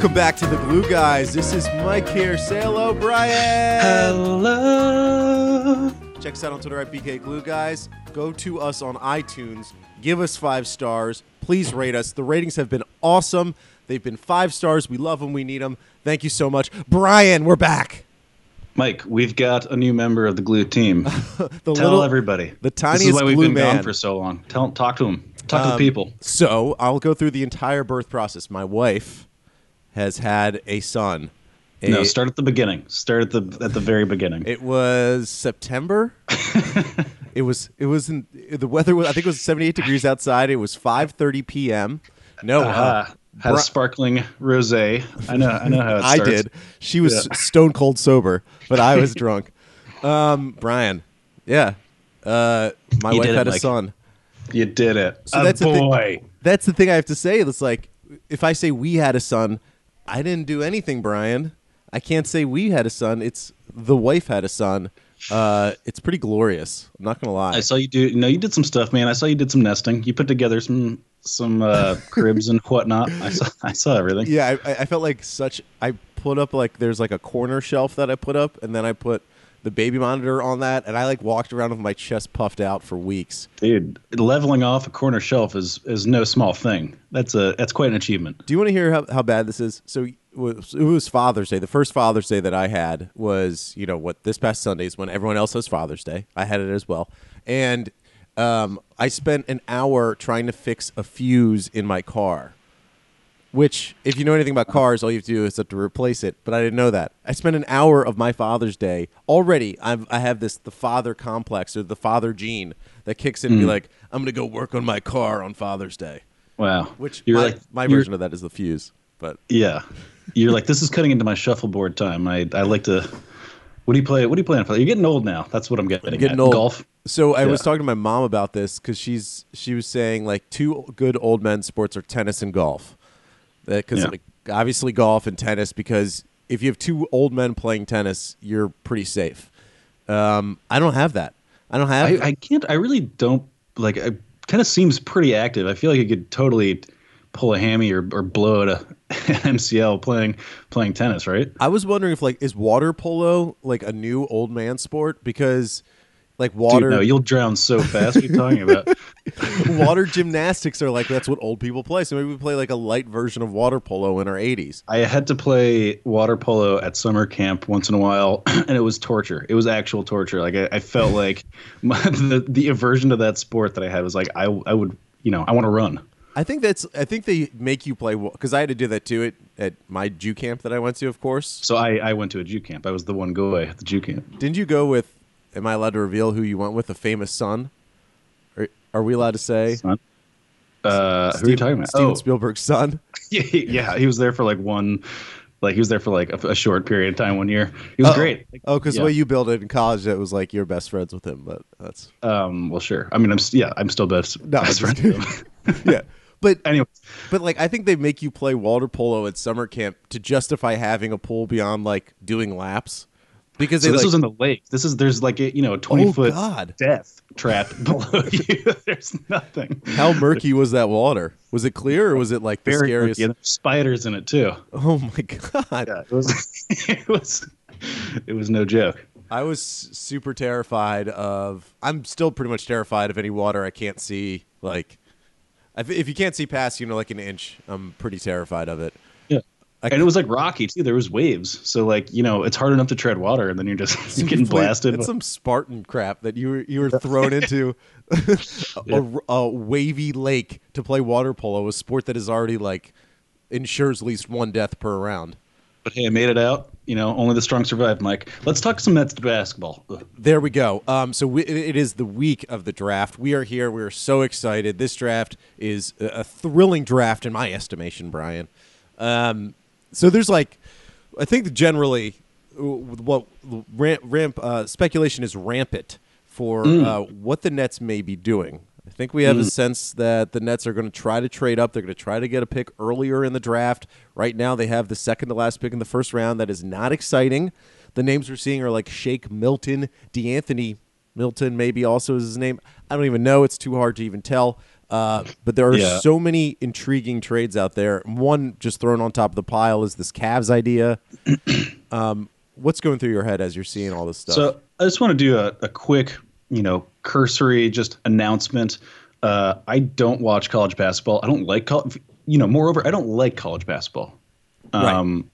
Welcome back to the Glue Guys. This is Mike here. Say hello, Brian. Hello. Check us out on Twitter at BK Glue Guys. Go to us on iTunes. Give us five stars. Please rate us. The ratings have been awesome. They've been five stars. We love them. We need them. Thank you so much. Brian, we're back. Mike, we've got a new member of the Glue team. The Tell little, everybody. the This tiniest is why we've been man. gone for so long. Tell, talk to him. Talk to Um, the people. So I'll go through the entire birth process. My wife has had a son. A- No, start at the beginning. Start at the at the very beginning. It was September. it was it was in the weather was I think it was 78 degrees outside. It was 5:30 p.m. No, uh, Ah, had Bri- a sparkling rosé. I know. I know how it I did. She was Yeah. stone cold sober, but I was drunk. Um, Brian, yeah, uh, my You wife did it, had a Mike. son. You did it. So a that's the thing- boy. That's the thing I have to say. It's like if I say we had a son, I didn't do anything, Brian. I can't say we had a son. It's the wife had a son. Uh, it's pretty glorious. I'm not gonna lie. I saw you do. No, you did some stuff, man. I saw you did some nesting. You put together some some uh, cribs and whatnot. I saw. I saw everything. Yeah, I, I felt like such. I put up like there's like a corner shelf that I put up, and then I put the baby monitor on that, and I like walked around with my chest puffed out for weeks. Dude, leveling off a corner shelf is is no small thing. That's a that's quite an achievement. Do you want to hear how, how bad this is? So it was, Father's Day. The first Father's Day that I had was, you know, what this past Sunday is when everyone else has Father's Day. I had it as well, and um, I spent an hour trying to fix a fuse in my car. Which, if you know anything about cars, all you have to do is have to replace it. But I didn't know that. I spent an hour of my Father's Day already. I've, I have this the father complex or the father gene that kicks in and be hmm. like, I'm gonna go work on my car on Father's Day. Wow. Which you're my, like my version of that is the fuse. But Yeah, you're like this is cutting into my shuffleboard time. I I like to. What do you play? What do you play on? You're getting old now. That's what I'm getting. getting at. old. Golf. So I was talking to my mom about this because she's she was saying like two good old men sports are tennis and golf. Because Yeah. like, obviously golf and tennis because if you have two old men playing tennis, you're pretty safe. Um, I don't have that. I don't have. I, I can't. I really don't like. I, tennis seems pretty active. I feel like you could totally pull a hammy or, or blow out a MCL playing playing tennis. Right. I was wondering if like is water polo like a new old man sport because like water Dude, no, you'll drown so fast. What are you talking about? water gymnastics are like that's what old people play. So maybe we play like a light version of water polo in our 80s. I had to play water polo at summer camp once in a while, and it was torture. It was actual torture. Like I, I felt like my, the the aversion to that sport that I had was like I I would you know I want to run. I think that's. I think they make you play because I had to do that too at, at my Jew camp that I went to. Of course, So I I went to a Jew camp. I was the one guy at the Jew camp. didn't you go with? Am I allowed to reveal who you went with? A famous son? Are, are we allowed to say? Son. Uh, who are you talking about? Steven oh, Spielberg's son. yeah, yeah, he was there for like one, like he was there for like a, a short period of time one year. He was Oh. great. Oh, because Yeah. the way you built it in college, it was like you're best friends with him. But that's Um, well, sure. I mean, I'm yeah, I'm still best No, best I'm friend. just with him. yeah. But anyway, but like I think they make you play water polo at summer camp to justify having a pool beyond like doing laps because so this like, was in the lake. This is there's like a you know a 20 oh foot god death trap below you. There's nothing. how murky was that water? Was it clear or was it like the Very scariest? murky, and there's spiders in it too. Oh my god! Yeah, it was. it was. It was no joke. I was super terrified of. I'm still pretty much terrified of any water I can't see. Like, if, if you can't see past, you know, like an inch, I'm pretty terrified of it. Yeah. I and it was like rocky too. There was waves, so like you know, it's hard enough to tread water, and then you're just you're getting It's blasted. It's some Spartan crap that you were you were thrown into a, Yeah. a wavy lake to play water polo, a sport that is already like ensures at least one death per round. But hey, I made it out. You know, only the strong survive, Mike. Let's talk some Nets basketball. Ugh. There we go. Um, so we, it- it is the week of the draft. We are here. We are so excited. This draft is a, a thrilling draft in my estimation, Brian. Um, so there's like, I think generally, uh, what ramp, ramp uh, speculation is rampant for uh, what the Nets may be doing. I think we have a sense that the Nets are going to try to trade up. They're going to try to get a pick earlier in the draft. Right now, they have the second to last pick in the first round. That is not exciting. The names we're seeing are like Shake Milton, D'Anthony Milton, maybe also is his name. I don't even know. It's too hard to even tell. Uh, but there are Yeah. so many intriguing trades out there. One just thrown on top of the pile is this Cavs idea. um, what's going through your head as you're seeing all this stuff? So I just want to do a, a quick, you know, cursory just announcement. Uh, I don't watch college basketball. I don't like college. You know, moreover, I don't like college basketball. Um,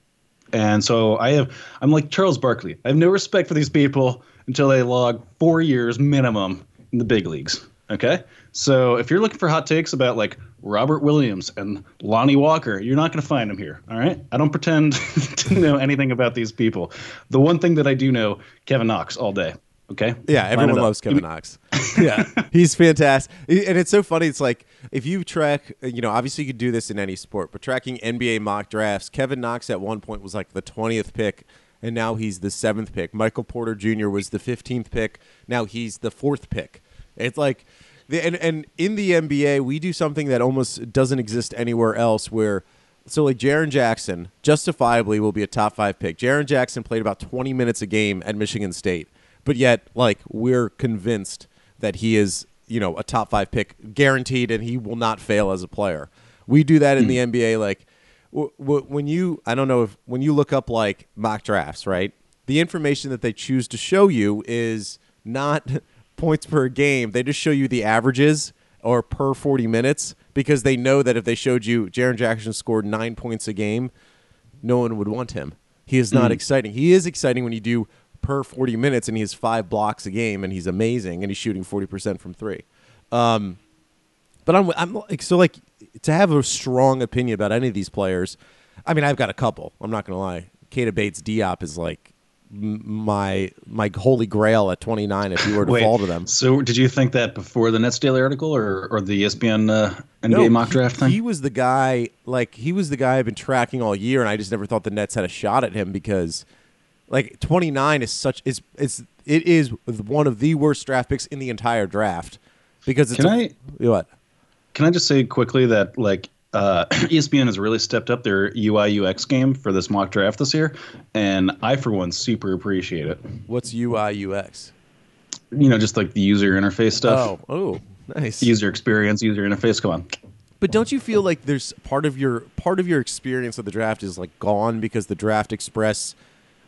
And so I have, I'm like Charles Barkley. I have no respect for these people until they log four years minimum in the big leagues. Okay. So if you're looking for hot takes about like Robert Williams and Lonnie Walker, you're not going to find them here. All right. I don't pretend to know anything about these people. The one thing that I do know, Kevin Knox all day. Okay. Yeah, everyone loves Kevin Knox. yeah, he's fantastic, and it's so funny. It's like if you track, you know, obviously you could do this in any sport, but tracking NBA mock drafts, Kevin Knox at one point was like the twentieth pick, and now he's the seventh pick. Michael Porter Jr. was the fifteenth pick. Now he's the fourth pick. It's like, the, and and in the NBA, we do something that almost doesn't exist anywhere else, where. So like Jaren Jackson, justifiably will be a top five pick. Jaren Jackson played about twenty minutes a game at Michigan State but yet like we're convinced that he is you know a top five pick guaranteed and he will not fail as a player we do that in the hmm. nba like w- w- when you i don't know if when you look up like mock drafts right the information that they choose to show you is not points per game they just show you the averages or per 40 minutes because they know that if they showed you Jaren Jackson scored nine points a game no one would want him. He is not exciting. He is exciting when you do per 40 minutes and he has five blocks a game and he's amazing and he's shooting 40% from three. Um, but I'm, I'm like, so like to have a strong opinion about any of these players. I mean, I've got a couple. I'm not going to lie. Keita Bates-Diop is like my my holy grail at 29 if you were to Wait, fall to them. So did you think that before the Nets Daily article or, or the ESPN uh, NBA mock he- draft thing? He was the guy, like he was the guy I've been tracking all year, and I just never thought the Nets had a shot at him because, like, twenty nine is such is is it is one of the worst draft picks in the entire draft because it's Can a- I- what Can I just say quickly that like uh, ESPN has really stepped up their UI UX game for this mock draft this year, and I for one super appreciate it. what's UI UX? You know, just like the user interface stuff, Oh, oh, nice. user experience, user interface. Come on, But don't you feel like there's part of your part of your experience of the draft is like gone because the Draft Express,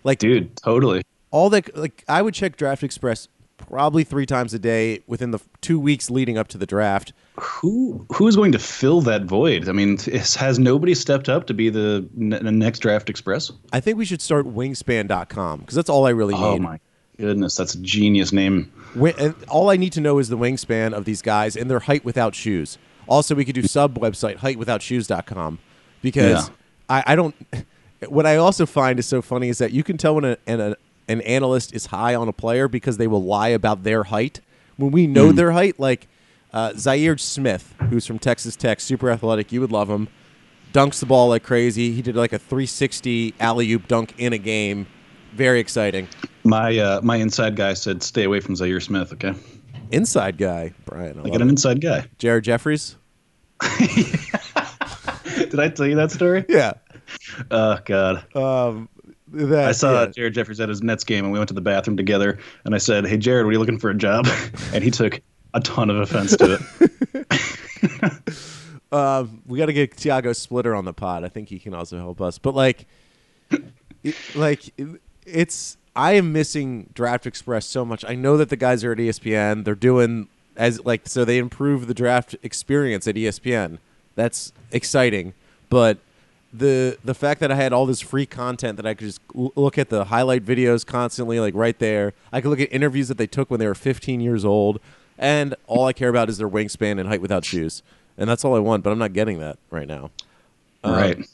like dude, totally. all that like I would check Draft Express probably three times a day within the two weeks leading up to the draft. Who who is going to fill that void? I mean, has nobody stepped up to be the, n- the next draft express? I think we should start wingspan.com because that's all I really Oh need. Oh my goodness, that's a genius name. And all I need to know is the wingspan of these guys and their height without shoes. Also, we could do sub website heightwithoutshoes.com because Yeah. I, I don't. What I also find is so funny is that you can tell when a, an, a, an analyst is high on a player because they will lie about their height. When we know their height, like uh, Zhaire Smith, who's from Texas Tech, super athletic, you would love him. Dunks the ball like crazy. He did like a 360 alley oop dunk in a game. Very exciting. My uh, my inside guy said, "Stay away from Zhaire Smith." Okay, Inside guy, Brian. I I got an it. inside guy. Jared Jeffries. Did I tell you that story? Yeah. Oh God. Um, that, I saw yeah. Jared Jeffries at his Nets game, and we went to the bathroom together. And I said, "Hey, Jared, what are you looking for a job?" and he took a ton of offense to it. Um, we got to get Tiago Splitter on the pod. I think he can also help us. But like, it, like it- it's I am missing Draft Express so much. I know that the guys are at ESPN. They're doing as like so they improve the draft experience at ESPN. That's exciting, but the the fact that I had all this free content that I could just l- look at the highlight videos constantly, like right there. I could look at interviews that they took when they were 15 years old, and all I care about is their wingspan and height without shoes, and that's all I want. But I'm not getting that right now. Um, right.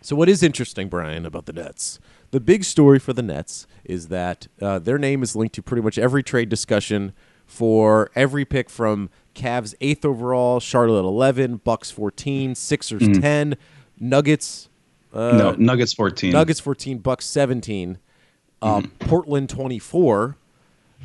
So, what is interesting, Brian, about the Nets? The big story for the Nets is that uh, their name is linked to pretty much every trade discussion for every pick from Cavs eighth overall, Charlotte eleven, Bucks fourteen, Sixers ten, Nuggets. Uh, no, Nuggets 14. Nuggets 14, Bucks 17, uh, Portland 24.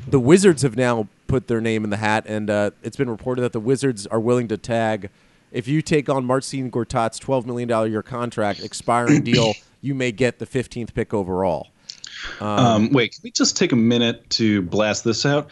The Wizards have now put their name in the hat, and uh, it's been reported that the Wizards are willing to tag. If you take on Marcin Gortat's $12 million year contract, expiring deal, you may get the 15th pick overall. Um, wait, can we just take a minute to blast this out?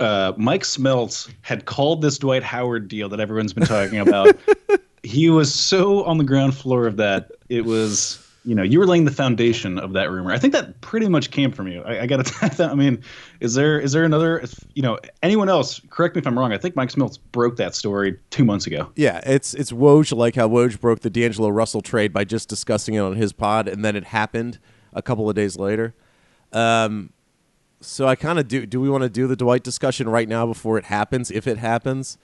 uh, Mike Smeltz had called this Dwight Howard deal that everyone's been talking about. he was so on the ground floor of that. It was, you know, you were laying the foundation of that rumor. I think that pretty much came from you. I, I got to. I mean, is there is there another? You know, anyone else? Correct me if I'm wrong. I think Mike Smeltz broke that story two months ago. Yeah, it's it's Woj like how Woj broke the D'Angelo Russell trade by just discussing it on his pod, and then it happened a couple of days later. Um, so I kind of do. Do we want to do the Dwight discussion right now before it happens? If it happens,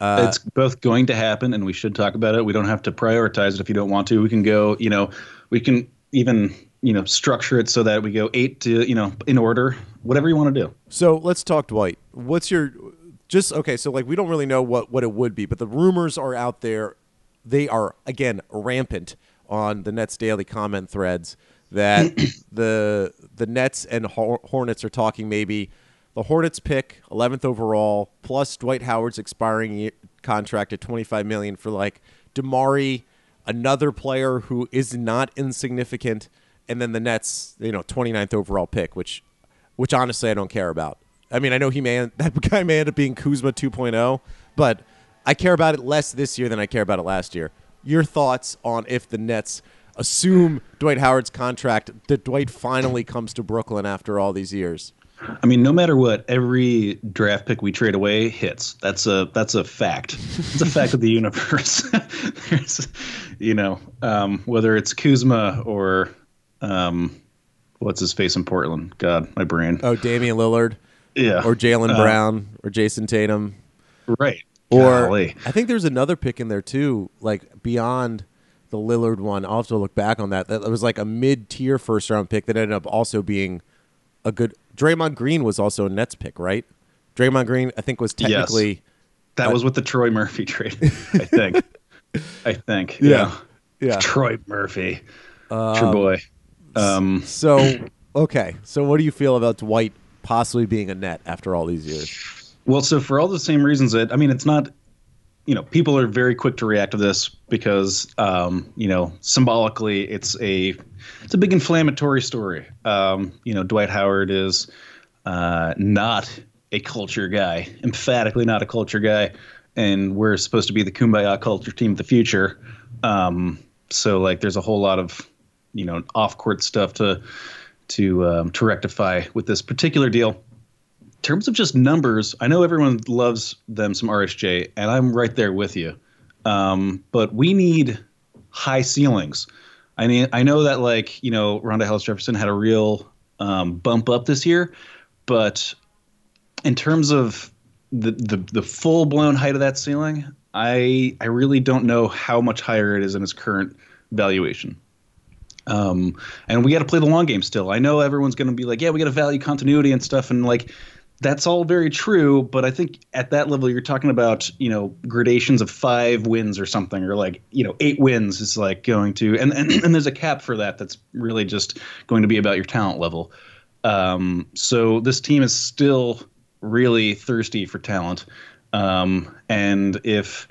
uh, it's both going to happen, and we should talk about it. We don't have to prioritize it if you don't want to. We can go. You know, we can even you know structure it so that we go eight to you know in order, whatever you want to do. So let's talk Dwight. What's your just okay? So like we don't really know what what it would be, but the rumors are out there. They are again rampant on the Nets daily comment threads that the the Nets and Hornets are talking maybe the Hornets pick 11th overall plus Dwight Howard's expiring contract at 25 million for like DeMarre, another player who is not insignificant, and then the Nets, you know, 29th overall pick, which which honestly I don't care about. I mean, I know he may that guy may end up being Kuzma 2.0, but I care about it less this year than I care about it last year. Your thoughts on if the Nets assume Dwight Howard's contract that Dwight finally comes to Brooklyn after all these years? I mean, no matter what, every draft pick we trade away hits. That's a that's a fact. It's a fact of the universe. There's, you know, um, whether it's Kuzma or um, what's his face in Portland? God, my brain. Oh, Damian Lillard. Yeah. Or Jalen uh, Brown or Jayson Tatum. Right. Or Golly. I think there's another pick in there too, like beyond the Lillard one. I'll have to look back on that. That was like a mid-tier first round pick that ended up also being a good. Draymond Green was also a Nets pick, right? Draymond Green, I think, was technically. Yes. That uh, was with the Troy Murphy trade, I think. I think. Yeah. Yeah. yeah. Troy Murphy. Um, True boy. Um, so, okay. So, what do you feel about Dwight possibly being a net after all these years? Well, so for all the same reasons that, I mean, it's not you know, people are very quick to react to this because, um, you know, symbolically, it's a it's a big inflammatory story. Um, you know, Dwight Howard is uh, not a culture guy, emphatically not a culture guy, and we're supposed to be the kumbaya culture team of the future. Um, so, like, there's a whole lot of, you know, off court stuff to to um, to rectify with this particular deal terms of just numbers, I know everyone loves them some RSJ, and I'm right there with you. Um, but we need high ceilings. I mean, I know that like you know Rondae Hollis Jefferson had a real um, bump up this year, but in terms of the the, the full blown height of that ceiling, I I really don't know how much higher it is in its current valuation. Um, and we got to play the long game still. I know everyone's going to be like, yeah, we got to value continuity and stuff, and like that's all very true, but I think at that level you're talking about, you know, gradations of five wins or something, or like, you know, eight wins is like going to and and, and there's a cap for that that's really just going to be about your talent level. Um, so this team is still really thirsty for talent. Um, and if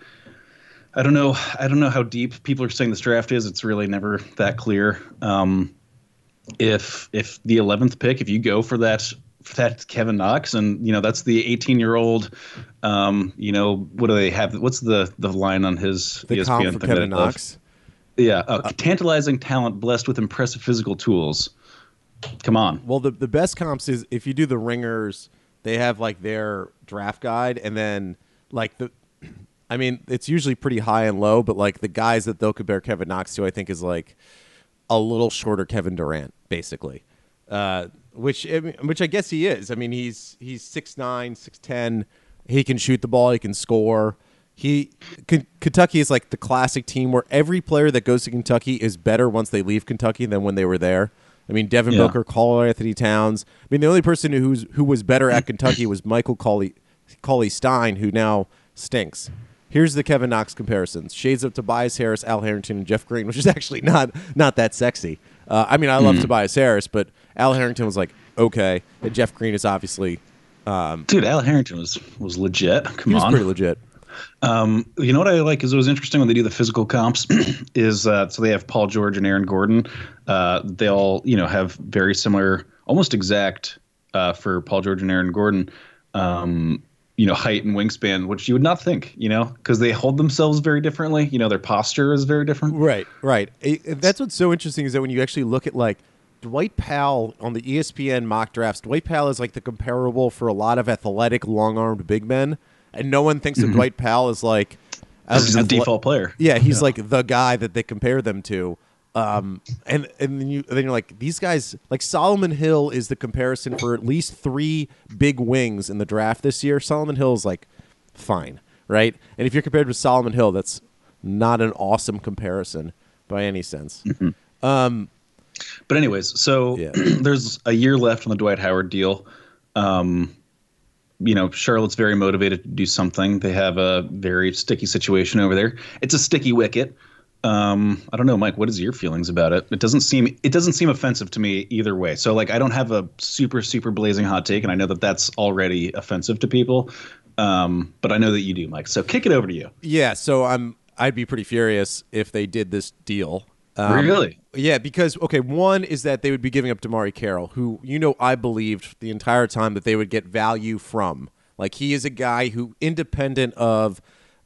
I don't know, I don't know how deep people are saying this draft is. It's really never that clear. Um, if if the eleventh pick, if you go for that that Kevin Knox, and you know that's the 18 year old. Um, you know what do they have? What's the the line on his the ESPN for Kevin Knox? Yeah, a uh, tantalizing talent blessed with impressive physical tools. Come on. Well, the the best comps is if you do the ringers, they have like their draft guide, and then like the. I mean, it's usually pretty high and low, but like the guys that they'll compare Kevin Knox to, I think is like a little shorter Kevin Durant, basically. Uh, which which I guess he is. I mean, he's he's six nine, six ten. He can shoot the ball. He can score. He K- Kentucky is like the classic team where every player that goes to Kentucky is better once they leave Kentucky than when they were there. I mean, Devin yeah. Booker, Karl-Anthony Towns. I mean, the only person who's who was better at Kentucky was Michael Cauley, Cauley Stein, who now stinks. Here's the Kevin Knox comparisons: shades of Tobias Harris, Al Harrington, and Jeff Green, which is actually not not that sexy. Uh, I mean, I love mm. Tobias Harris, but Al Harrington was like okay, and Jeff Green is obviously. Um, Dude, Al Harrington was was legit. Come he was on, pretty legit. Um, you know what I like is it was interesting when they do the physical comps is uh, so they have Paul George and Aaron Gordon. Uh, they all you know have very similar, almost exact uh, for Paul George and Aaron Gordon. um, you know, height and wingspan, which you would not think, you know, because they hold themselves very differently. You know, their posture is very different. Right, right. It, that's what's so interesting is that when you actually look at like Dwight Powell on the ESPN mock drafts, Dwight Powell is like the comparable for a lot of athletic, long-armed big men, and no one thinks Mm-hmm. of Dwight Powell as like as He's the athle- default player. Yeah, he's like the guy that they compare them to. Um, and and then you then you're like these guys like Solomon Hill is the comparison for at least three big wings in the draft this year. Solomon Hill is like fine, right? And if you're compared with Solomon Hill, that's not an awesome comparison by any sense. Um but anyways, so Yeah. there's a year left on the Dwight Howard deal. Um, you know, Charlotte's very motivated to do something. They have a very sticky situation over there. It's a sticky wicket. Um, I don't know, Mike. What is your feelings about it? It doesn't seem it doesn't seem offensive to me either way. So like, I don't have a super super blazing hot take, and I know that that's already offensive to people. Um, but I know that you do, Mike. So kick it over to you. Yeah, so I'm I'd be pretty furious if they did this deal. Um, really? Yeah, because okay, one is that they would be giving up DeMarre Carroll, who you know I believed the entire time that they would get value from. Like he is a guy who, independent of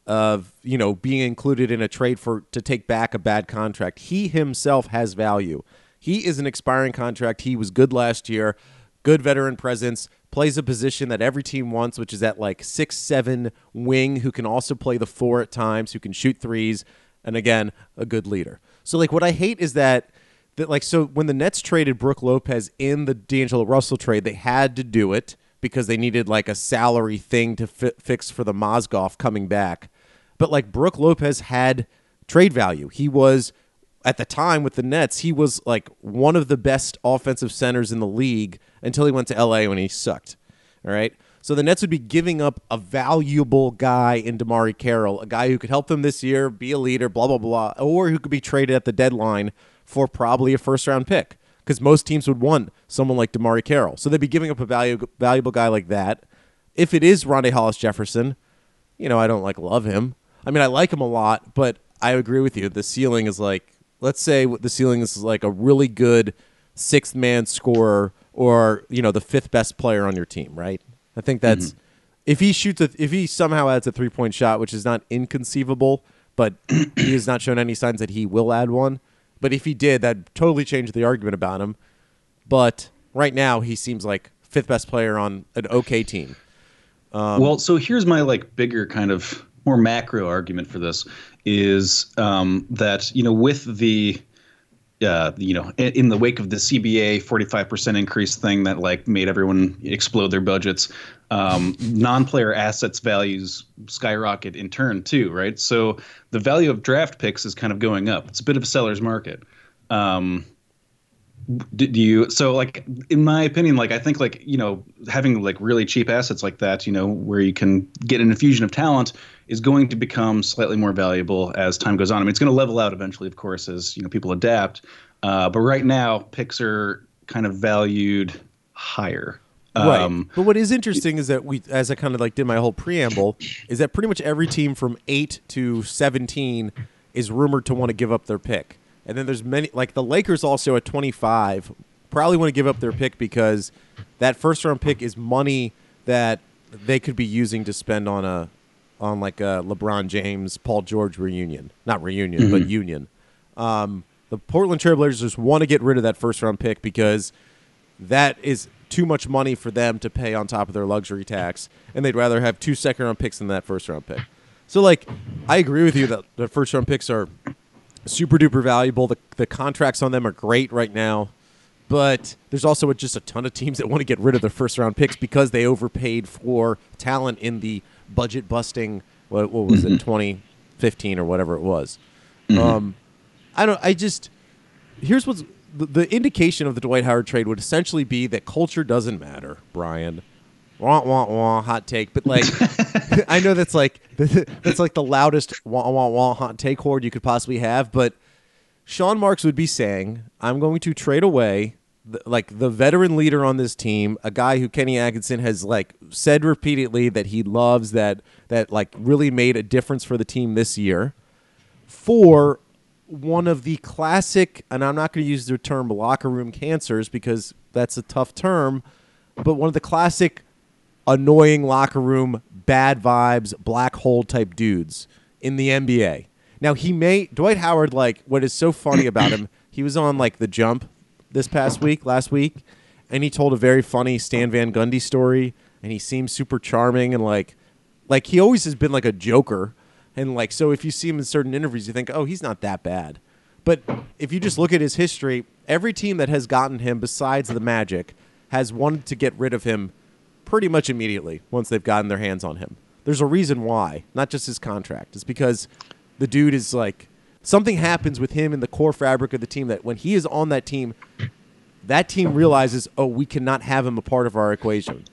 of you know being included in a trade for to take back a bad contract, he himself has value. He is an expiring contract. He was good last year, good veteran presence, plays a position that every team wants, which is at like six seven wing, who can also play the four at times, who can shoot threes, and again a good leader. So like what I hate is that that like so when the Nets traded Brook Lopez in the D'Angelo Russell trade, they had to do it because they needed like a salary thing to fi- fix for the Mozgov coming back. But like Brook Lopez had trade value. He was at the time with the Nets, he was like one of the best offensive centers in the league until he went to LA when he sucked. All right. So the Nets would be giving up a valuable guy in DeMarre Carroll, a guy who could help them this year, be a leader, blah blah blah, or who could be traded at the deadline for probably a first round pick because most teams would want someone like DeMarre Carroll. So they'd be giving up a valu- valuable guy like that. If it is Rondae Hollis Jefferson, you know, I don't like love him. I mean, I like him a lot, but I agree with you. The ceiling is like, let's say the ceiling is like a really good sixth man scorer or, you know, the fifth best player on your team, right? I think that's if he shoots a, if he somehow adds a three point shot, which is not inconceivable, but he has not shown any signs that he will add one. But if he did, that totally changed the argument about him. But right now, he seems like fifth best player on an okay team. Um, well, so here's my like bigger kind of more macro argument for this is um, that you know with the uh, you know in, the wake of the CBA 45% increase thing that like made everyone explode their budgets, um, non-player assets values skyrocket in turn too, right? So the value of draft picks is kind of going up. It's a bit of a seller's market. Um, do you so like in my opinion like i think like you know having like really cheap assets like that you know where you can get an infusion of talent is going to become slightly more valuable as time goes on. I mean it's going to level out eventually of course as you know people adapt uh, but right now picks are kind of valued higher. Right. um, but what is interesting is that we, as I kind of like did my whole preamble, is that pretty much every team from eight to seventeen is rumored to want to give up their pick, and then there's many like the Lakers also at twenty five probably want to give up their pick because that first round pick is money that they could be using to spend on a on like a LeBron James Paul George reunion, not reunion, but union. Um, the Portland Trailblazers just want to get rid of that first round pick because that is too much money for them to pay on top of their luxury tax, and they'd rather have two second round picks than that first round pick. So, like, I agree with you that the first round picks are super duper valuable. The, the contracts on them are great right now, but there's also just a ton of teams that want to get rid of their first round picks because they overpaid for talent in the budget busting. What, what was it, 2015 or whatever it was? Um, I don't. I just here's what's the, the indication of the Dwight Howard trade would essentially be that culture doesn't matter, Brian. Wah wah wah, hot take. But like, I know that's like that's like the loudest wah wah wah hot take horde you could possibly have. But Sean Marks would be saying, "I'm going to trade away." The, like the veteran leader on this team, a guy who Kenny Atkinson has like said repeatedly that he loves that that like really made a difference for the team this year for one of the classic, and I'm not going to use the term locker room cancers because that's a tough term, but one of the classic annoying locker room, bad vibes, black hole type dudes in the NBA. Now he may Dwight Howard like what is so funny about him. He was on like the jump this past week, last week, and he told a very funny Stan Van Gundy story, and he seems super charming and like like he always has been like a joker, and like so if you see him in certain interviews, you think, oh, he's not that bad. But if you just look at his history, every team that has gotten him, besides the Magic, has wanted to get rid of him pretty much immediately once they've gotten their hands on him. There's a reason why, not just his contract. It's because the dude is like something happens with him in the core fabric of the team that when he is on that team, that team realizes, oh, we cannot have him a part of our equation.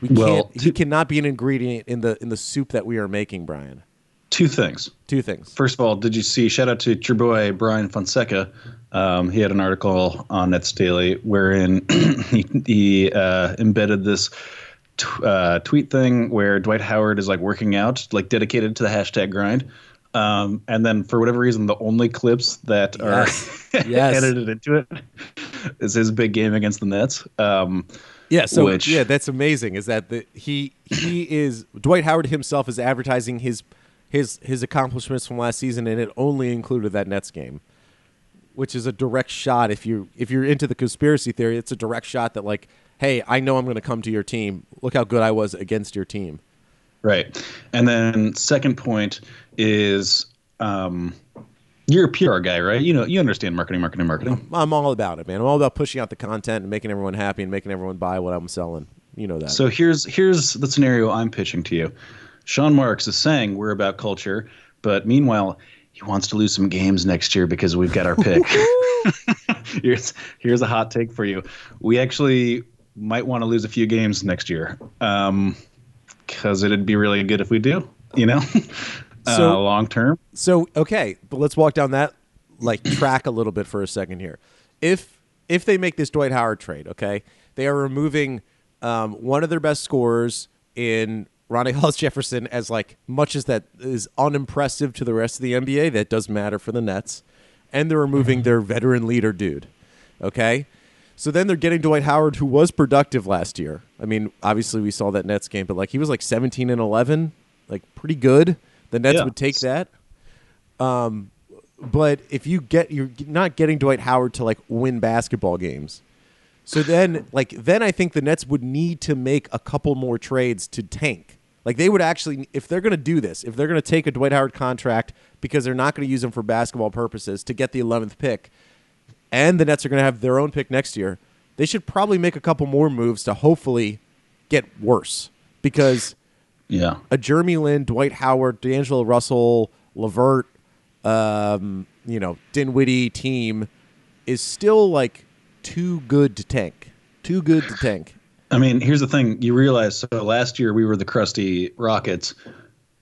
We Well, can't. he cannot be an ingredient in the in the soup that we are making, Brian. Two things. Two things. First of all, did you see? Shout out to your boy Brian Fonseca. Um, he had an article on Nets Daily wherein he, he uh, embedded this t- uh, tweet thing where Dwight Howard is like working out, like dedicated to the hashtag grind. Um, and then for whatever reason, the only clips that Yes. are Yes. edited into it is his big game against the Nets. Um, Yeah, so Which- yeah, that's amazing. Is that the he he is Dwight Howard himself is advertising his his his accomplishments from last season, and it only included that Nets game, which is a direct shot. If you if you're into the conspiracy theory, it's a direct shot that like, hey, I know I'm going to come to your team. Look how good I was against your team. Right. And then second point is um, you're a PR guy, right? You know, you understand marketing, marketing, marketing. I'm all about it, man. I'm all about pushing out the content and making everyone happy and making everyone buy what I'm selling. You know that. So here's here's the scenario I'm pitching to you. Sean Marks is saying we're about culture, but meanwhile, he wants to lose some games next year because we've got our pick. here's here's a hot take for you. We actually might want to lose a few games next year. Um because it'd be really good if we do, you know? So- uh, long term. So okay, but let's walk down that like track a little bit for a second here. If if they make this Dwight Howard trade, okay, they are removing um, one of their best scorers in Rondae Hollis Jefferson as like much as that is unimpressive to the rest of the NBA. That does matter for the Nets, and they're removing their veteran leader dude. Okay. So then they're getting Dwight Howard, who was productive last year. I mean, obviously we saw that Nets game, but like he was like 17 and 11, like pretty good. The Nets Yeah. would take that. Um, but if you get, you're not getting Dwight Howard to like win basketball games. So then, like, then I think the Nets would need to make a couple more trades to tank. Like, they would actually, if they're going to do this, if they're going to take a Dwight Howard contract because they're not going to use him for basketball purposes to get the 11th pick, and the Nets are going to have their own pick next year, they should probably make a couple more moves to hopefully get worse. Because Yeah. a Jeremy Lin, Dwight Howard, D'Angelo Russell, Levert, um, you know, Dinwiddie team is still like too good to tank. Too good to tank. I mean, here's the thing. You realize, so last year we were the crusty Rockets.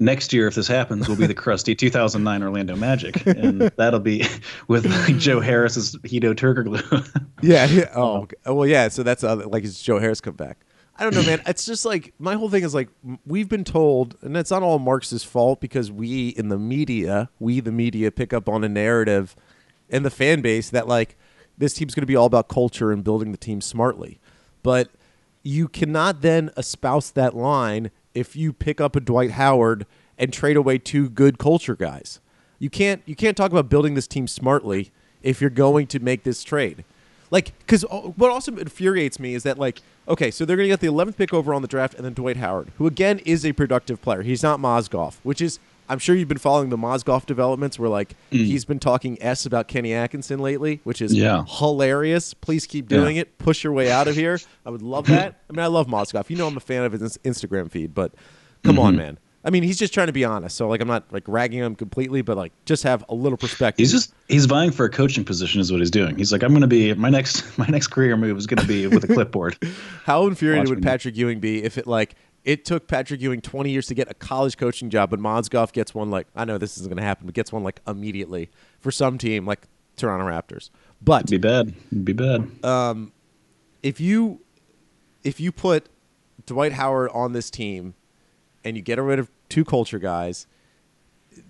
Next year, if this happens, we'll be the crusty 2009 Orlando Magic. And that'll be with like Joe Harris's Hedo Turkoglu. Yeah. yeah. Oh, well, yeah. So that's uh, like it's Joe Harris come back. I don't know, man. It's just like my whole thing is like we've been told, and it's not all Marks's fault because we in the media, we the media, pick up on a narrative, and the fan base that like this team's going to be all about culture and building the team smartly, but you cannot then espouse that line if you pick up a Dwight Howard and trade away two good culture guys. You can't you can't talk about building this team smartly if you're going to make this trade. Like, because what also infuriates me is that, like, okay, so they're going to get the 11th pick over on the draft, and then Dwight Howard, who again is a productive player. He's not Mozgov, which is, I'm sure you've been following the Mozgov developments where, like, hmm. he's been talking S about Kenny Atkinson lately, which is Yeah. hilarious. Please keep Yeah. doing it. Push your way out of here. I would love that. I mean, I love Mozgov. You know, I'm a fan of his Instagram feed, but come on, mm-hmm. man. I mean, he's just trying to be honest. So, like, I'm not like ragging him completely, but like, just have a little perspective. he's just he's vying for a coaching position, is what he's doing. He's like, I'm going to be my next my next career move is going to be with a clipboard. How infuriated Watch would. Patrick Ewing be if it like it took Patrick Ewing 20 years to get a college coaching job, but Mozgov gets one like I know this isn't going to happen, but gets one like immediately for some team like Toronto Raptors. But It'd be bad. It'd be bad. Um, if you if you put Dwight Howard on this team and you get rid of two culture guys,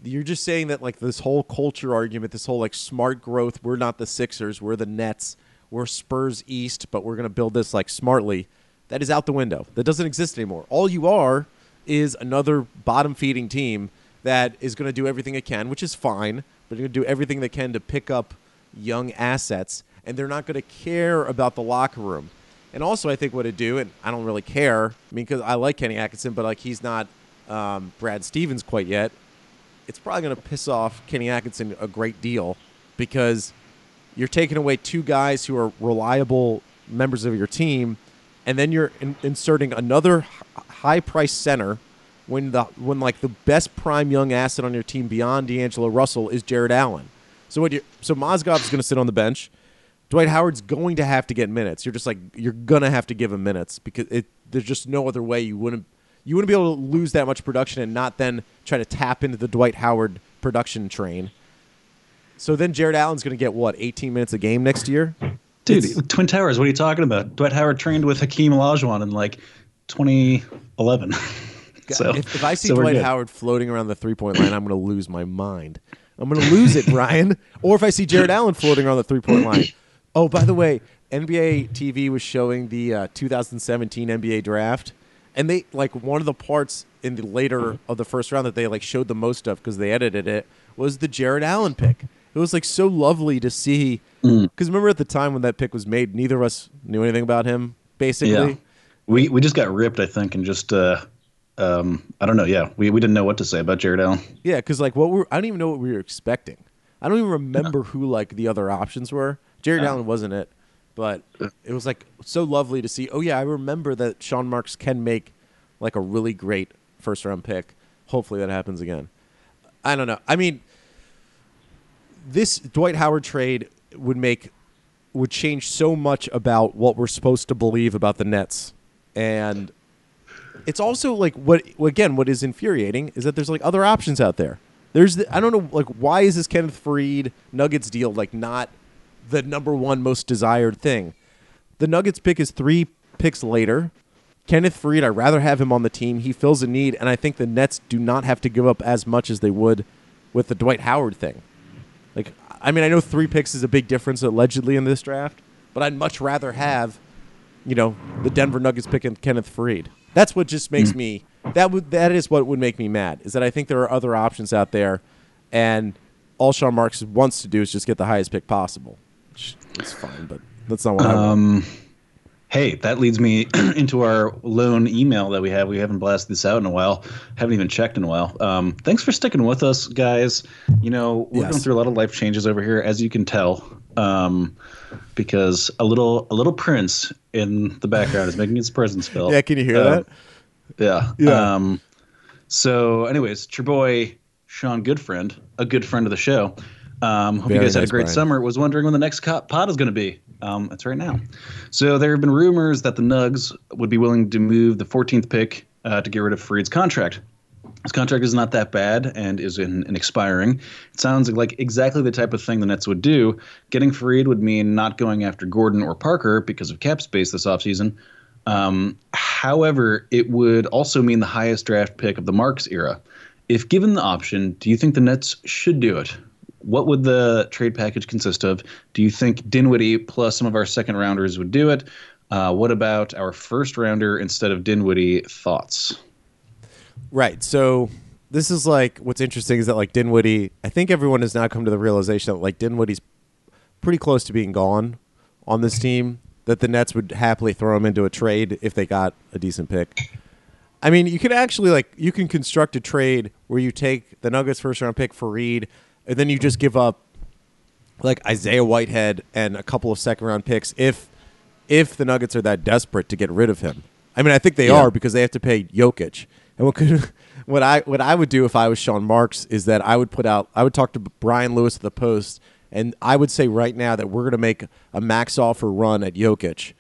you're just saying that like this whole culture argument, this whole like smart growth, we're not the Sixers, we're the Nets, we're Spurs East, but we're gonna build this like smartly. That is out the window. That doesn't exist anymore. All you are is another bottom feeding team that is going to do everything it can, which is fine, but they're going to do everything they can to pick up young assets, and they're not going to care about the locker room. And also, I think what it do, and I don't really care. I mean, because I like Kenny Atkinson, but like he's not um, Brad Stevens quite yet. It's probably going to piss off Kenny Atkinson a great deal because you're taking away two guys who are reliable members of your team, and then you're in- inserting another h- high-priced center when the when like the best prime young asset on your team beyond D'Angelo Russell is Jarrett Allen. So what you so Mozgov's going to sit on the bench. Dwight Howard's going to have to get minutes. You're just like you're gonna have to give him minutes because it there's just no other way you wouldn't you wouldn't be able to lose that much production and not then try to tap into the Dwight Howard production train. So then Jarrett Allen's going to get what 18 minutes a game next year. Dude, It's- Twin Towers, what are you talking about? Dwight Howard trained with Hakeem Olajuwon in like 2011. so, if, if I see so Dwight. Howard floating around the three point line, I'm going to lose my mind. I'm going to lose it, Brian. Or if I see Jarrett Allen floating around the three point line. Oh, by the way, NBA TV was showing the uh, 2017 NBA draft, and they like one of the parts in the later of the first round that they like showed the most of because they edited it was the Jarrett Allen pick. It was like so lovely to see Mm. because remember at the time when that pick was made, neither of us knew anything about him. Basically, Yeah. We we just got ripped, I think, and just uh, um, I don't know. Yeah, we, we didn't know what to say about Jarrett Allen. Yeah, because like what we're I don't even know what we were expecting. I don't even remember who like the other options were. Jarrett Allen wasn't it, but it was like so lovely to see. Oh yeah, I remember that Sean Marks can make like a really great first round pick. Hopefully that happens again. I don't know. I mean, this Dwight Howard trade would make would change so much about what we're supposed to believe about the Nets, and it's also like what again what is infuriating is that there's like other options out there. There's the, I don't know like why is this Kenneth Faried Nuggets deal like not the number one most desired thing. The Nuggets pick is three picks later. Kenneth Faried, I'd rather have him on the team. He fills a need, and I think the Nets do not have to give up as much as they would with the Dwight Howard thing. Like, I mean, I know three picks is a big difference allegedly in this draft, but I'd much rather have, you know, the Denver Nuggets picking Kenneth Faried. That's what just makes mm. me that would that is what would make me mad is that I think there are other options out there, and all Sean Marks wants to do is just get the highest pick possible. Which is fine, but that's not what I want. Um, Hey, that leads me into our lone email that we have. We haven't blasted this out in a while. Haven't even checked in a while. Um, thanks for sticking with us, guys. You know, we're Yes. going through a lot of life changes over here, as you can tell. Um, because a little a little prince in the background is making his presence felt. Yeah, can you hear Uh, that? Yeah. Yeah. Um, so, anyways, it's your boy Sean Goodfriend, a good friend of the show. Um, hope you Very guys had a great Brian. summer. Was wondering when the next pod is going to be. Um, it's right now. So there have been rumors that the Nugs would be willing to move the 14th pick uh, to get rid of Faried's contract. His contract is not that bad and is in, in expiring. It sounds like exactly the type of thing the Nets would do. Getting Faried would mean not going after Gordon or Parker because of cap space this offseason. Um, however, it would also mean the highest draft pick of the Marks era. If given the option, do you think the Nets should do it? What would the trade package consist of? Do you think Dinwiddie plus some of our second rounders would do it? Uh, what about our first rounder instead of Dinwiddie? Thoughts? Right. So this is like what's interesting is that like Dinwiddie, I think everyone has now come to the realization that like Dinwiddie's pretty close to being gone on this team. That the Nets would happily throw him into a trade if they got a decent pick. I mean, you could actually like you can construct a trade where you take the Nuggets first round pick for Reed, and then you just give up like Isaiah Whitehead and a couple of second round picks if if the Nuggets are that desperate to get rid of him. I mean, I think they Yeah. are because they have to pay Jokic. And what could what I what I would do if I was Sean Marks is that I would put out I would talk to Brian Lewis at the Post and I would say right now that we're going to make a max offer run at Jokic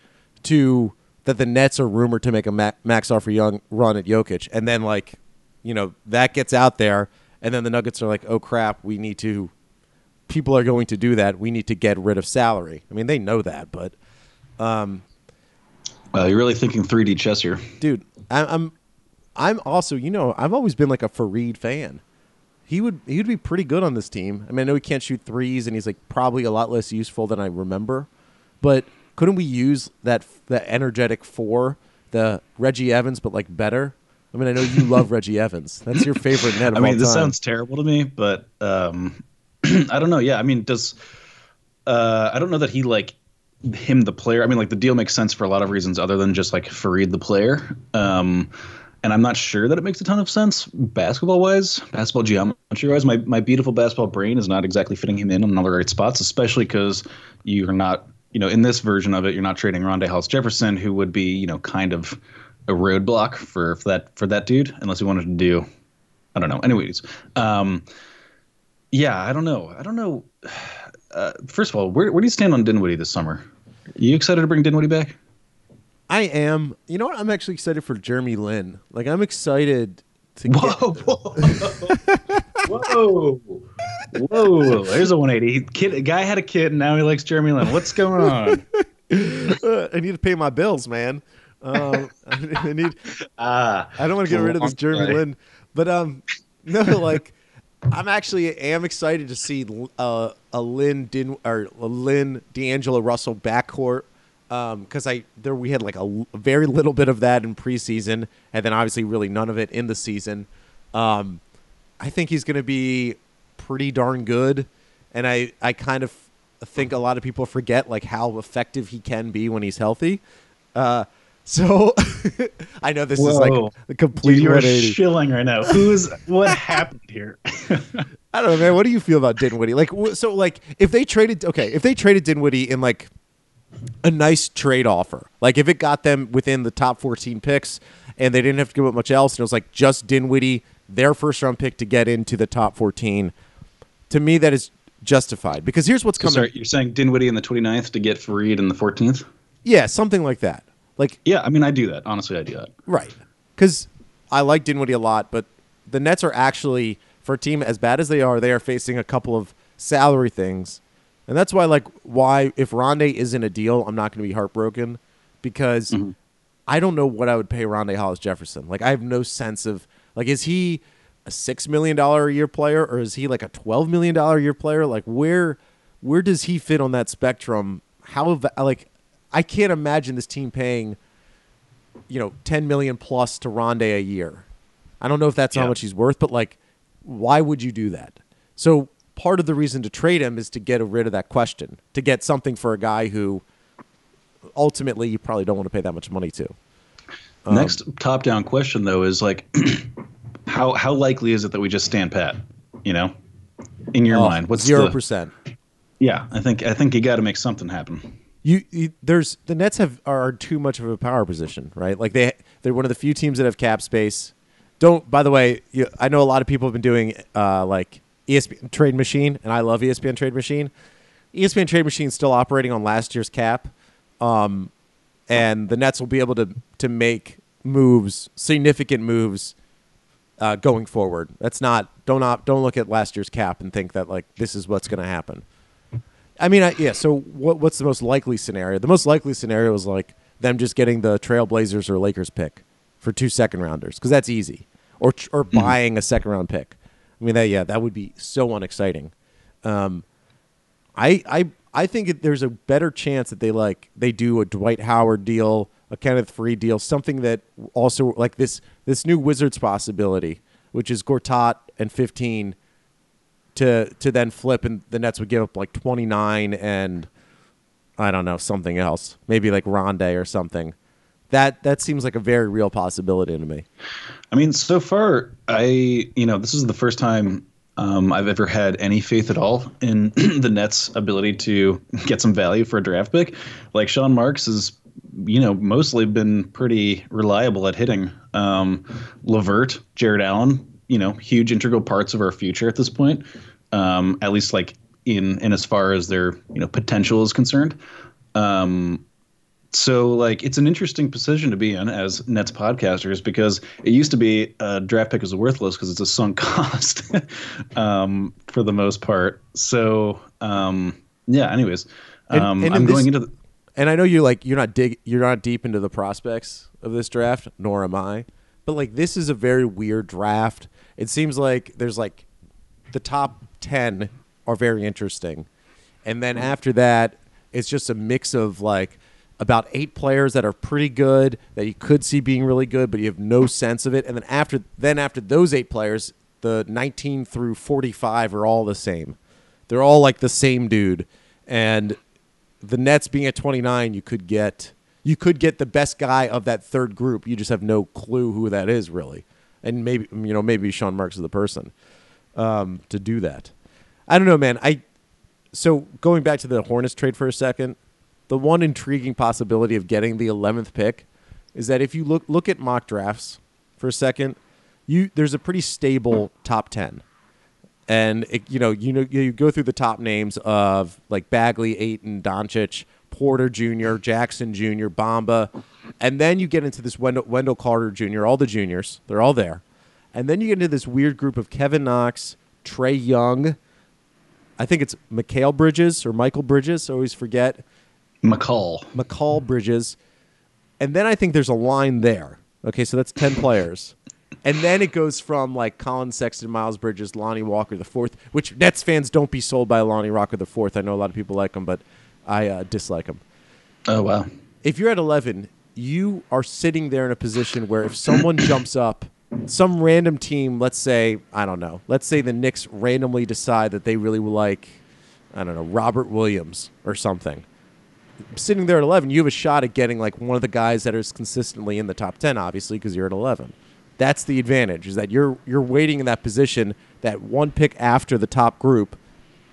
to that the Nets are rumored to make a max offer young run at Jokic and then like you know that gets out there and then the Nuggets are like oh crap we need to people are going to do that we need to get rid of salary. I mean they know that but Uh, you're really thinking 3D chess here. dude, I, I'm, I'm also, you know, I've always been like a Faried fan. He would, he would be pretty good on this team. I mean, I know he can't shoot threes, and he's like probably a lot less useful than I remember. But couldn't we use that that energetic four the Reggie Evans, but like better. I mean, I know you love Reggie Evans. That's your favorite net of I mean, this time. sounds terrible to me, but um, I don't know. Yeah, I mean, does uh, I don't know that he like him the player. I mean, like the deal makes sense for a lot of reasons other than just like Faried the player. Um, and I'm not sure that it makes a ton of sense basketball wise, basketball geometry wise. My my beautiful basketball brain is not exactly fitting him in on all the right spots, especially because you're not, you know, in this version of it, you're not trading Rondae Hollis Jefferson, who would be, you know, kind of a roadblock for, for that for that dude, unless he wanted to do, I don't know. Anyways, um, yeah, I don't know. I don't know. Uh, first of all, where where do you stand on Dinwiddie this summer? Are you excited to bring Dinwiddie back? I am. You know what? I'm actually excited for Jeremy Lin. Like, I'm excited to get. Whoa, whoa, whoa, whoa! There's a 180. Kid, a guy had a kid, and now he likes Jeremy Lin. What's going on? Uh, I need to pay my bills, man. Um, I need. Ah, I don't want to get rid of this Jeremy. Lin, but um, no, like I'm actually am excited to see uh, a Lin Din or a Lin D'Angelo Russell backcourt because I there we had like a, l- very little bit of that in preseason, and then obviously really none of it in the season. Um, I think he's going to be pretty darn good, and I I kind of think a lot of people forget like how effective he can be when he's healthy. Uh, so I know this is like Whoa. the complete Dude, you're shilling right now. Who's what happened here? I don't know, man. What do you feel about Dinwiddie? Like, so, like, if they traded, okay, if they traded Dinwiddie in like a nice trade offer, like if it got them within the top 14 picks and they didn't have to give up much else, and it was like just Dinwiddie, their first round pick to get into the top 14, to me that is justified because here's what's So, coming. sorry, you're saying Dinwiddie in the 29th to get Faried in the 14th? Yeah, something like that. Like, Yeah, I mean, I do that. Honestly, I do that. Right. Because I like Dinwiddie a lot, but the Nets are actually, for a team as bad as they are, they are facing a couple of salary things. And that's why, like, why if Rondae isn't a deal, I'm not going to be heartbroken because mm-hmm. I don't know what I would pay Rondae Hollis Jefferson. Like, I have no sense of, like, is he a $6 million a year player or is he like a $12 million a year player? Like, where, where does he fit on that spectrum? How, like, I can't imagine this team paying you know, 10 million plus to Rondae a year. I don't know if that's how much he's worth, but like, why would you do that? So part of the reason to trade him is to get rid of that question, to get something for a guy who ultimately you probably don't want to pay that much money to. Um, Next top down question though is like how how likely is it that we just stand pat? You know? In your mind. What's Oh, zero percent? Yeah, I think I think you gotta make something happen. You, you there's the Nets have are too much of a power position, right? Like they they're one of the few teams that have cap space. Don't by the way, you, I know a lot of people have been doing uh, like ESPN Trade Machine, and I love ESPN Trade Machine. ESPN Trade Machine is still operating on last year's cap, um, and the Nets will be able to to make moves, significant moves, uh, going forward. That's not don't op, don't look at last year's cap and think that like this is what's going to happen. I mean, I, yeah. So what, what's the most likely scenario? The most likely scenario is like them just getting the Trailblazers or Lakers pick for two second rounders because that's easy, or or buying a second round pick. I mean, that yeah, that would be so unexciting. Um, I I I think it, there's a better chance that they like they do a Dwight Howard deal, a Kenneth Faried deal, something that also like this this new Wizards possibility, which is Gortat and 15 to to then flip and the Nets would give up like 29 and I don't know something else, maybe like Rondae or something. That that seems like a very real possibility to me. I mean, so far, I you know this is the first time um, I've ever had any faith at all in the Nets' ability to get some value for a draft pick. Like Sean Marks has, you know, mostly been pretty reliable at hitting. Um, LeVert, Jarrett Allen, you know, huge integral parts of our future at this point. Um, at least like in in as far as their you know potential is concerned. Um, so like it's an interesting position to be in as Nets podcasters because it used to be a draft pick is worthless because it's a sunk cost um, for the most part. So um, yeah. Anyways, And- um, and in I'm going this- into the, And I know you're like you're not dig you're not deep into the prospects of this draft, nor am I. But like this is a very weird draft. It seems like there's like the top 10 are very interesting. And then mm-hmm. after that, it's just a mix of like about eight players that are pretty good that you could see being really good, but you have no sense of it. And then after then after those eight players, the 19 through 45 are all the same. They're all like the same dude. And the Nets being at 29, you could get you could get the best guy of that third group. You just have no clue who that is really. And maybe you know maybe Sean Marks is the person um, to do that. I don't know, man. I so going back to the Hornets trade for a second, the one intriguing possibility of getting the 11th pick is that if you look look at mock drafts for a second, you there's a pretty stable top 10. And it, you know, you know you go through the top names of like Bagley, Ayton, Doncic, Porter Jr., Jackson Jr., Bamba, and then you get into this Wendell, Wendell Carter Jr., all the juniors, they're all there. And then you get into this weird group of Kevin Knox, Trae Young, I think it's Mikhail Bridges or Michael Bridges, I always forget. Mikal. Mikal Bridges. And then I think there's a line there. Okay, so that's 10 players. And then it goes from like Collin Sexton, Miles Bridges, Lonnie Walker the fourth, which Nets fans don't be sold by Lonnie Walker the fourth. I know a lot of people like him, but I uh, dislike them. Oh wow! If you're at 11, you are sitting there in a position where if someone jumps up, some random team, let's say I don't know, let's say the Knicks randomly decide that they really like, I don't know, Robert Williams or something. Sitting there at 11, you have a shot at getting like one of the guys that is consistently in the top 10, obviously, because you're at 11. That's the advantage is that you're you're waiting in that position, that one pick after the top group,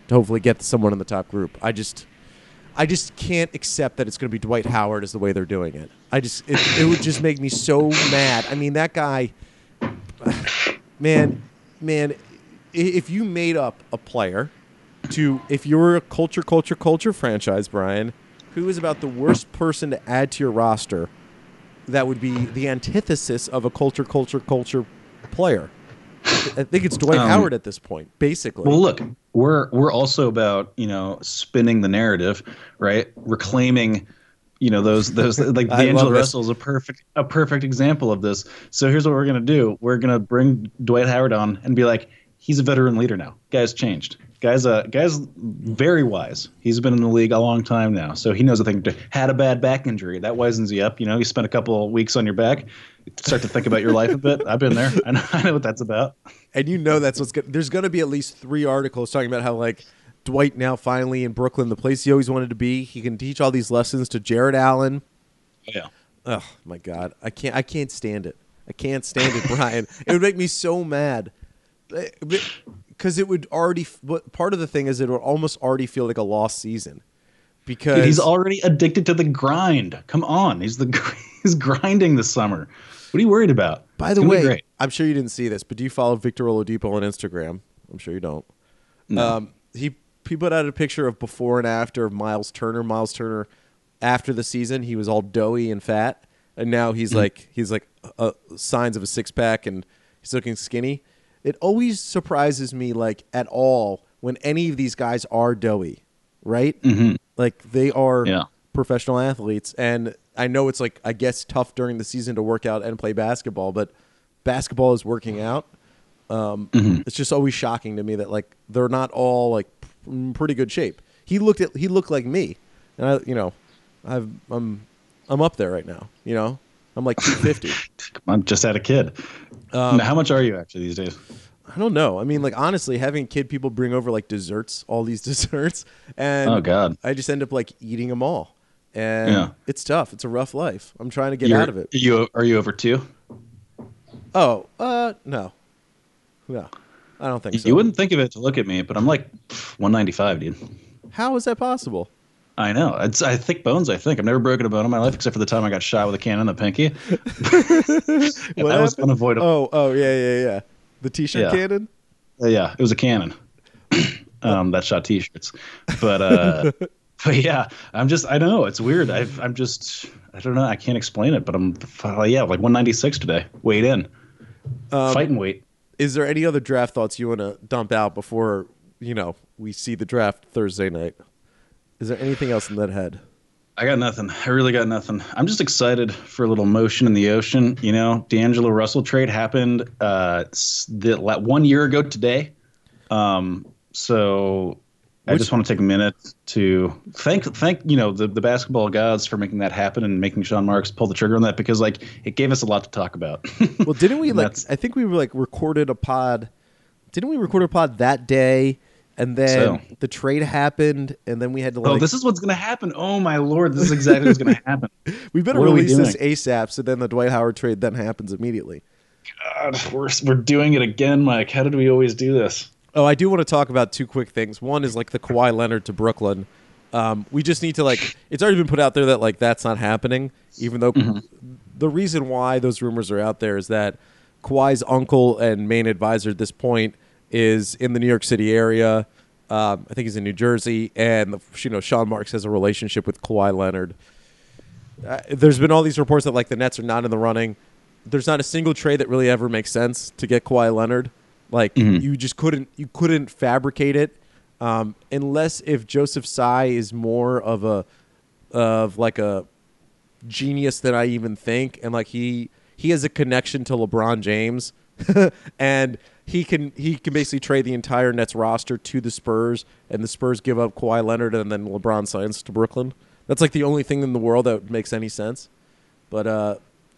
to hopefully get someone in the top group. I just I just can't accept that it's going to be Dwight Howard as the way they're doing it. I just it, it would just make me so mad. I mean, that guy, man, man, if you made up a player to if you were a culture, culture, culture franchise, Brian, who is about the worst person to add to your roster, that would be the antithesis of a culture, culture, culture player. I think it's Dwight Um, Howard at this point, basically. Well, look, we're we're also about you know spinning the narrative, right? Reclaiming, you know those those like D'Angelo. Russell is a perfect a perfect example of this. So here's what we're gonna do: we're gonna bring Dwight Howard on and be like, he's a veteran leader now. Guy's changed. Guy's uh guy's very wise. He's been in the league a long time now, so he knows a thing. Had a bad back injury that wisens you up. You know, you spent a couple weeks on your back, start to think about your life a bit. I've been there. I know, I know what that's about. and you know that's what's good. There's going to be at least three articles talking about how like Dwight now finally in Brooklyn, the place he always wanted to be. He can teach all these lessons to Jarrett Allen. Yeah. Oh my God, I can't. I can't stand it. I can't stand it, Brian. it would make me so mad because it would already. Part of the thing is it would almost already feel like a lost season because Dude, he's already addicted to the grind. Come on, he's the he's grinding this summer. What are you worried about? By the way. I'm sure you didn't see this, but do you follow Victor Oladipo on Instagram? I'm sure you don't. Um, he he put out a picture of before and after of Miles Turner. Miles Turner, after the season, he was all doughy and fat, and now he's like he's like uh, signs of a six pack and he's looking skinny. It always surprises me, like at all, when any of these guys are doughy, right? Mhm. Like they are Yeah. professional athletes, and I know it's like I guess tough during the season to work out and play basketball, but basketball is working out. Um, It's just always shocking to me that like they're not all like in pretty good shape. He looked at he looked like me, and I you know I've I'm I'm up there right now. You know I'm like 250. I'm just had a kid. Um, how much are you actually these days? I don't know. I mean, like honestly, having kid people bring over like desserts, all these desserts, and Oh God, I just end up like eating them all, and Yeah. it's tough. It's a rough life. I'm trying to get You're- out of it. Are you are you over two? Oh, uh, no, no, I don't think so. You wouldn't think of it to look at me, but I'm like 195, dude. How is that possible? I know. It's I thick bones. I think I've never broken a bone in my life except for the time I got shot with a cannon in the pinky. That was unavoidable. Oh, oh, yeah, yeah, yeah. The t-shirt Yeah. cannon. Uh, yeah, it was a cannon um, that shot T-shirts. But uh, but yeah, I'm just I don't know. It's weird. I've, I'm just I don't know. I can't explain it. But I'm yeah like 196 today. Weighed in, Um, fighting weight. Is there any other draft thoughts you want to dump out before you know we see the draft Thursday night? Is there anything else in that head? I got nothing. I really got nothing. I'm just excited for a little motion in the ocean. You know, D'Angelo Russell trade happened uh, the, one year ago today. Um, so I just want to take a minute to thank thank you know the, the basketball gods for making that happen and making Sean Marks pull the trigger on that because like it gave us a lot to talk about. Well, didn't we like? I think we were like recorded a pod. Didn't we record a pod that day? And then So. the trade happened, and then we had to like. oh, this is what's gonna happen. Oh my lord, this is exactly what's gonna happen. we better what are we release this? ASAP, so then the Dwight Howard trade then happens immediately. God, we're we're doing it again, Mike. How did we always do this? Oh, I do want to talk about two quick things. One is like the Kawhi Leonard to Brooklyn. Um, we just need to like. It's already been put out there that like that's not happening. Even though the reason why those rumors are out there is that Kawhi's uncle and main advisor at this point is in the New York City area. Um, I think he's in New Jersey, and the, you know Sean Marks has a relationship with Kawhi Leonard. Uh, there's been all these reports that like the Nets are not in the running. There's not a single trade that really ever makes sense to get Kawhi Leonard. Like you just couldn't you couldn't fabricate it um, unless if Joseph Tsai is more of a of like a genius than I even think, and like he he has a connection to LeBron James, and he can he can basically trade the entire Nets roster to the Spurs, and the Spurs give up Kawhi Leonard, and then LeBron signs to Brooklyn. That's like the only thing in the world that makes any sense. But uh,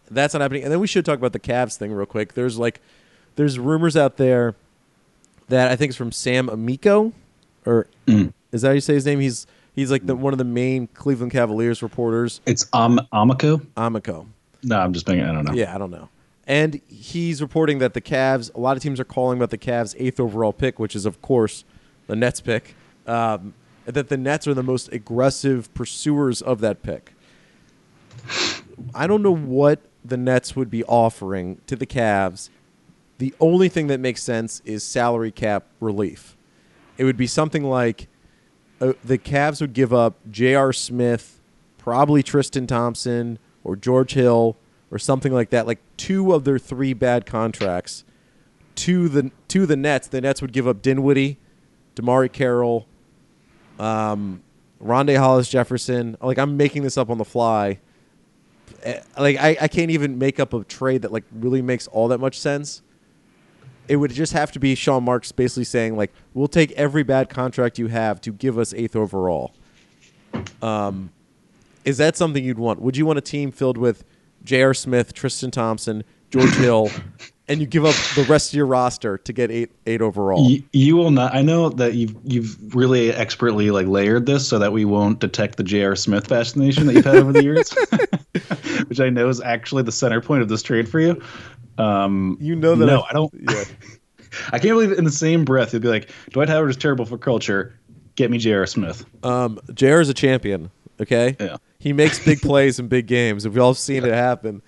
that's not happening. And then we should talk about the Cavs thing real quick. There's like there's rumors out there that I think is from Sam Amico, or is that how you say his name? He's he's like the, one of the main Cleveland Cavaliers reporters. It's Am Amico. Amico. No, I'm just being. I don't know. Yeah, I don't know. And he's reporting that the Cavs, a lot of teams are calling about the Cavs' eighth overall pick, which is, of course, the Nets pick, um, that the Nets are the most aggressive pursuers of that pick. I don't know what the Nets would be offering to the Cavs. The only thing that makes sense is salary cap relief. It would be something like uh, the Cavs would give up J.R. Smith, probably Tristan Thompson or George Hill or something like that, like two of their three bad contracts to the to the Nets. The Nets would give up Dinwiddie, DeMarre Carroll, um, Rondae Hollis Jefferson. Like I'm making this up on the fly. Eh, Like I, I can't even make up a trade that like really makes all that much sense. It would just have to be Sean Marks basically saying like, "We'll take every bad contract you have to give us eighth overall." Um, is that something you'd want? Would you want a team filled with J.R. Smith, Tristan Thompson, George Hill, and you give up the rest of your roster to get eight eight overall? You, you will not. I know that you've you've really expertly like layered this so that we won't detect the J.R. Smith fascination that you've had over the years, which I know is actually the center point of this trade for you. Um, You know that No, I- I don't. Yeah. I can't believe in the same breath you'd be like, Dwight Howard is terrible for culture. Get me J.R. Smith. Um, JR is a champion. Okay. Yeah. He makes big plays in big games. We've all seen it happen.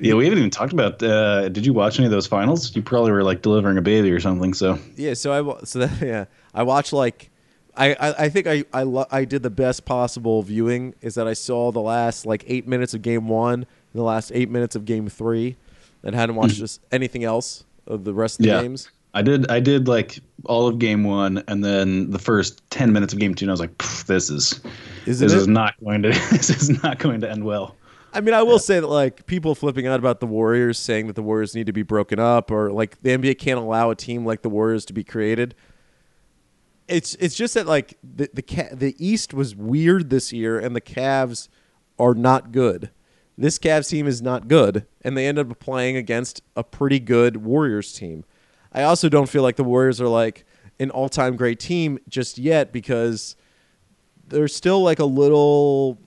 Yeah, we haven't even talked about. Uh, did you watch any of those finals? You probably were like delivering a baby or something. So Yeah. So I so that yeah I watched like I I, I think I I, lo- I did the best possible viewing is that I saw the last like eight minutes of game one the last eight minutes of game three, and hadn't watched just anything else of the rest of the Yeah. games. I did. I did like all of game one, and then the first ten minutes of game two. And I was like, "This is Isn't this it? is not going to this is not going to end well." I mean, I will say that like people flipping out about the Warriors, saying that the Warriors need to be broken up, or like the NBA can't allow a team like the Warriors to be created. It's it's just that like the the the East was weird this year, and the Cavs are not good. This Cavs team is not good, and they end up playing against a pretty good Warriors team. I also don't feel like the Warriors are like an all time great team just yet because they're still like a little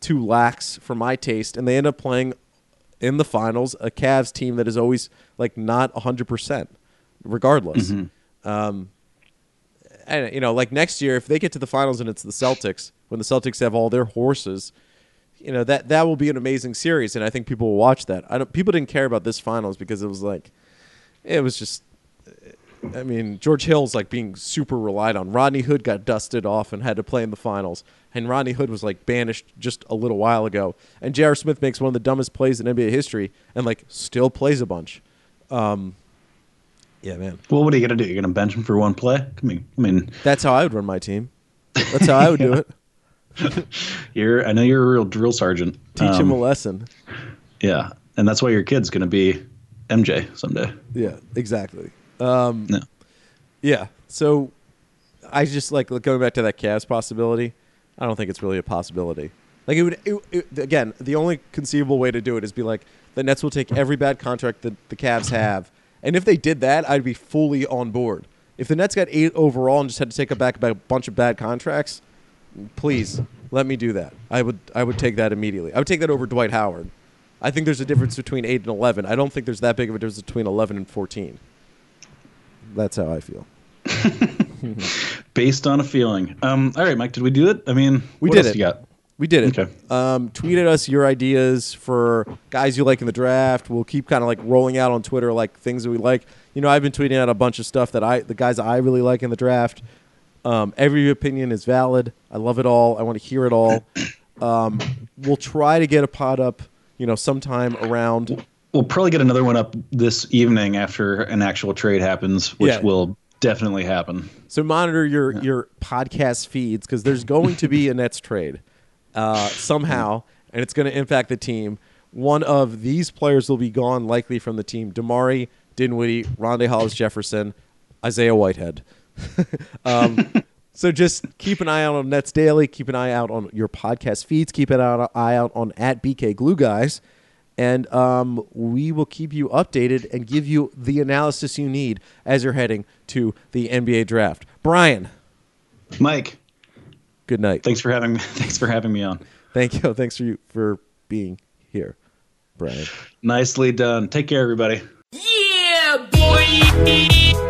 too lax for my taste, and they end up playing in the finals a Cavs team that is always like not hundred percent, regardless. Um, and you know, like next year, if they get to the finals and it's the Celtics, when the Celtics have all their horses, you know that that will be an amazing series, and I think people will watch that. I don't. People didn't care about this finals because it was like, it was just. I mean, George Hill's like being super relied on. Rodney Hood got dusted off and had to play in the finals, and Rodney Hood was like banished just a little while ago. And J.R. Smith makes one of the dumbest plays in NBA history, and like still plays a bunch. Um, yeah, man, Well, what are you gonna do? You're gonna bench him for one play? I mean, I mean, that's how I would run my team. That's how I would do it. you're. I know you're a real drill sergeant. Teach him Um, a lesson. Yeah, and that's why your kid's gonna be MJ someday. Yeah, exactly. Um, No. Yeah. So I just like going back to that Cavs possibility. I don't think it's really a possibility. Like it would it, it, again. The only conceivable way to do it is be like the Nets will take every bad contract that the Cavs have, and if they did that, I'd be fully on board. If the Nets got eight overall and just had to take a back a bunch of bad contracts, please let me do that. I would I would take that immediately. I would take that over Dwight Howard. I think there's a difference between eight and eleven. I don't think there's that big of a difference between eleven and fourteen. That's how I feel. Based on a feeling. Um, all right, Mike, did we do it? I mean, We what did else it. You got? We did it. Okay. Um, tweet at us your ideas for guys you like in the draft. We'll keep kind of like rolling out on Twitter like things that we like. You know, I've been tweeting out a bunch of stuff that I, the guys I really like in the draft. Um, every opinion is valid. I love it all. I want to hear it all. Um, we'll try to get a pod up, you know, sometime around. We'll probably get another one up this evening after an actual trade happens, which Yeah. will definitely happen. So monitor your your podcast feeds because there's going to be a Nets trade uh, somehow, and it's going to impact the team. One of these players will be gone, likely from the team: DeMarre, Dinwiddie, Rondae Hollis Jefferson, Isaiah Whitehead. um, so just keep an eye out on Nets Daily. Keep an eye out on your podcast feeds. Keep an eye out on at BK Glue Guys. And um, we will keep you updated and give you the analysis you need as you're heading to the NBA draft. Brian, Mike, good night. thanks for having thanks for having me on. Thank you. Thanks for you for being here, Brian. Nicely done. Take care, everybody. Yeah, boy.